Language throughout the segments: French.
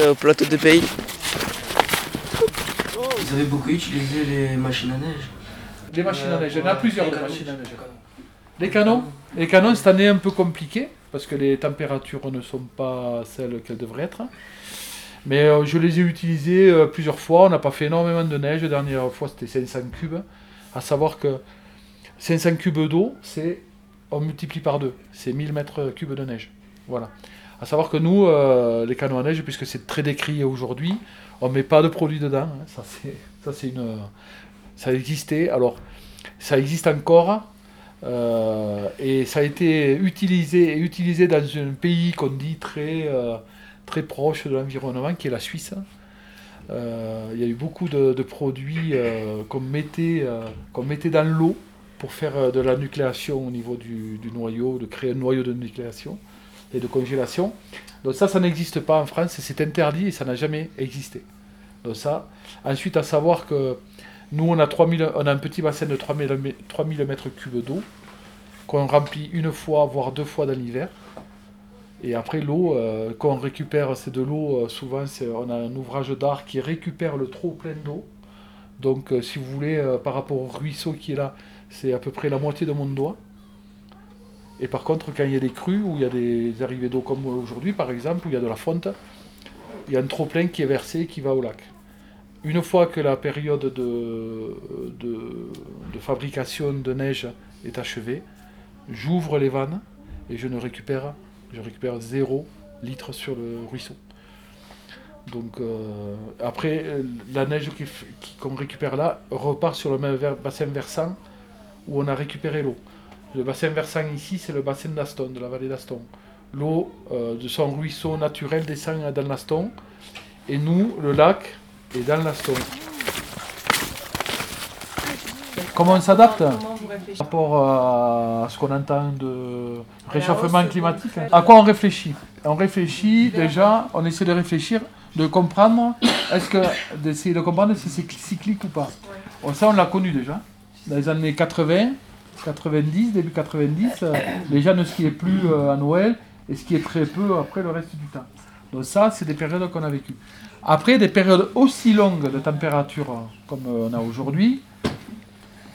euh, au plateau de pays. Vous avez beaucoup utilisé les machines à neige Les machines à neige, il y en a plusieurs les machines à neige. Les canons Les canons, cette année, un peu compliqué, parce que les températures ne sont pas celles qu'elles devraient être. Mais euh, je les ai utilisés euh, plusieurs fois, on n'a pas fait énormément de neige, la dernière fois c'était 500 cubes. À savoir que 500 cubes d'eau, c'est on multiplie par deux, c'est 1000 mètres cubes de neige. Voilà. À savoir que nous, euh, les canons à neige, puisque c'est très décrié aujourd'hui, on met pas de produit dedans. hein. Ça c'est, ça une, ça existait. Alors, ça existe encore. euh, et ça a été utilisé dans un pays qu'on dit très, euh, très proche de l'environnement, qui est la Suisse. Il y a eu beaucoup de, produits qu'on mettait, qu'on mettait dans l'eau pour faire de la nucléation au niveau du, du noyau, de créer un noyau de nucléation et de congélation. Donc ça, ça n'existe pas en France, c'est interdit et ça n'a jamais existé. Donc ça. Ensuite, à savoir que nous, on a, 3000, on a un petit bassin de 3000, m- 3000 mètres cubes d'eau qu'on remplit une fois, voire deux fois dans l'hiver. Et après, l'eau, euh, quand on récupère, c'est de l'eau, euh, souvent, on a un ouvrage d'art qui récupère le trop plein d'eau. Donc, euh, si vous voulez, par rapport au ruisseau qui est là, c'est à peu près la moitié de mon doigt. Et par contre, quand il y a des crues, où il y a des arrivées d'eau comme aujourd'hui, par exemple, où il y a de la fonte, il y a un trop plein qui est versé et qui va au lac. Une fois que la période de, de, fabrication de neige est achevée, j'ouvre les vannes et je ne récupère, je récupère 0 litre sur le ruisseau. Donc euh, après, la neige qu'on récupère là repart sur le même bassin versant où on a récupéré l'eau. Le bassin versant ici, c'est le bassin d'Aston, de la vallée d'Aston. L'eau euh, de son ruisseau naturel descend dans l'Aston et nous, le lac, est dans l'Aston. Comment on s'adapte par rapport à ce qu'on entend de réchauffement climatique. À quoi on réfléchit? On réfléchit déjà, on essaie de réfléchir, de comprendre, est-ce que d'essayer de comprendre si c'est cyclique ou pas. Ça on l'a connu déjà. Dans les années 80, 90, début 90, euh, les gens ne skiaient plus euh, à Noël et skiaient très peu après le reste du temps. Donc ça, c'est des périodes qu'on a vécues. Après, des périodes aussi longues de température euh, comme euh, on a aujourd'hui,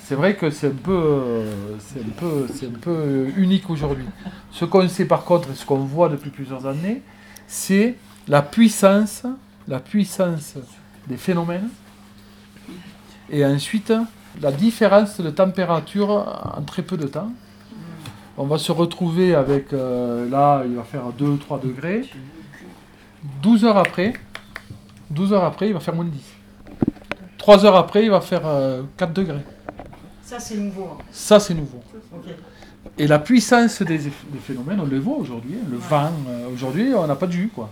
c'est vrai que c'est un peu, un c'est un peu unique aujourd'hui. Ce qu'on sait par contre, et ce qu'on voit depuis plusieurs années, c'est la puissance, la puissance des phénomènes, et ensuite la différence de température en très peu de temps. On va se retrouver avec, euh, là, il va faire 2-3 degrés. 12 heures après, 12 heures après, il va faire moins de 10. 3 heures après, il va faire euh, 4 degrés. Ça, c'est nouveau. hein. Ça, c'est nouveau. Et la puissance des, phénomènes, on le voit aujourd'hui. hein, Le vent, euh, aujourd'hui, on n'a pas de jus. quoi.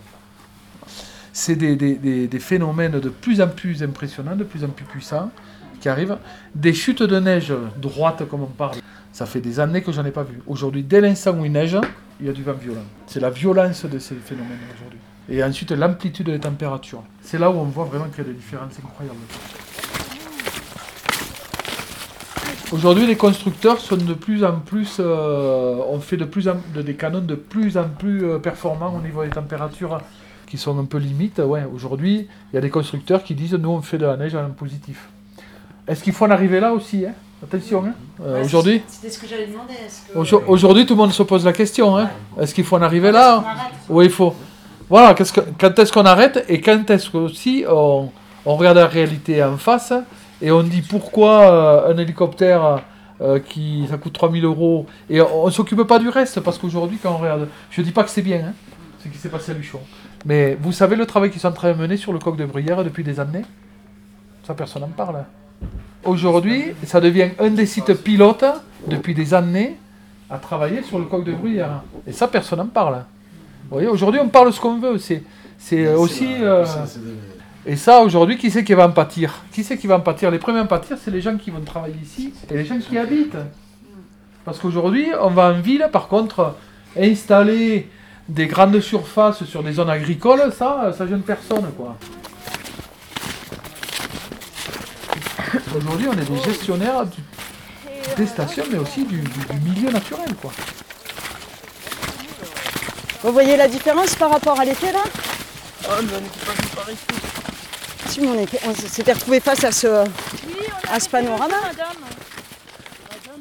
C'est des, des- des- des phénomènes de plus en plus impressionnants, de plus en plus puissants qui arrivent. Des chutes de neige droites, comme on parle. Ça fait des années que j'en ai pas vu. Aujourd'hui, dès l'instant où il neige, il y a du vent violent. C'est la violence de ces phénomènes aujourd'hui. Et ensuite, l'amplitude des températures. C'est là où on voit vraiment qu'il y a des différences incroyables. Aujourd'hui, les constructeurs sont de plus en plus, euh, on fait de plus en de, des canons de plus en plus euh, performants au niveau des températures qui sont un peu limites. Ouais, aujourd'hui, il y a des constructeurs qui disent nous on fait de la neige en positif. Est-ce qu'il faut en arriver là aussi hein? Attention, hein Euh, Ouais, aujourd'hui, C'était ce que j'allais demander. Que... aujourd'hui, tout le monde se pose la question. Hein Est-ce qu'il faut en arriver là? Arrête Oui, il faut. Voilà, que, quand est-ce qu'on arrête? Et quand est-ce qu'aussi on, on regarde la réalité en face et on dit pourquoi euh, un hélicoptère euh, qui ça coûte 3000 euros et on, ne s'occupe pas du reste? Parce qu'aujourd'hui quand on regarde, je dis pas que c'est bien hein, ce qui s'est passé à Luchon, mais vous savez le travail qu'ils sont en train de mener sur le coq de Bruyère depuis des années? Ça personne n'en parle. Aujourd'hui, ça devient un des sites pilotes depuis des années à travailler sur le coq de Bruyère et ça personne n'en parle. Vous voyez, aujourd'hui, on parle ce qu'on veut. C'est, c'est aussi. euh, Et ça, aujourd'hui, qui c'est qui va en pâtir? Qui c'est qui va en pâtir? Les premiers à en pâtir, c'est les gens qui vont travailler ici et les gens qui habitent. Parce qu'aujourd'hui, on va en ville, par contre, installer des grandes surfaces sur des zones agricoles, ça, ça gêne personne, quoi. Aujourd'hui, on est des gestionnaires du- des stations, mais aussi du, du- du milieu naturel, quoi. Vous voyez la différence par rapport à l'été là? Oh, mais on n'était pas. Si, on était- on s'était retrouvés face à ce, Oui, on À ce panorama. madame.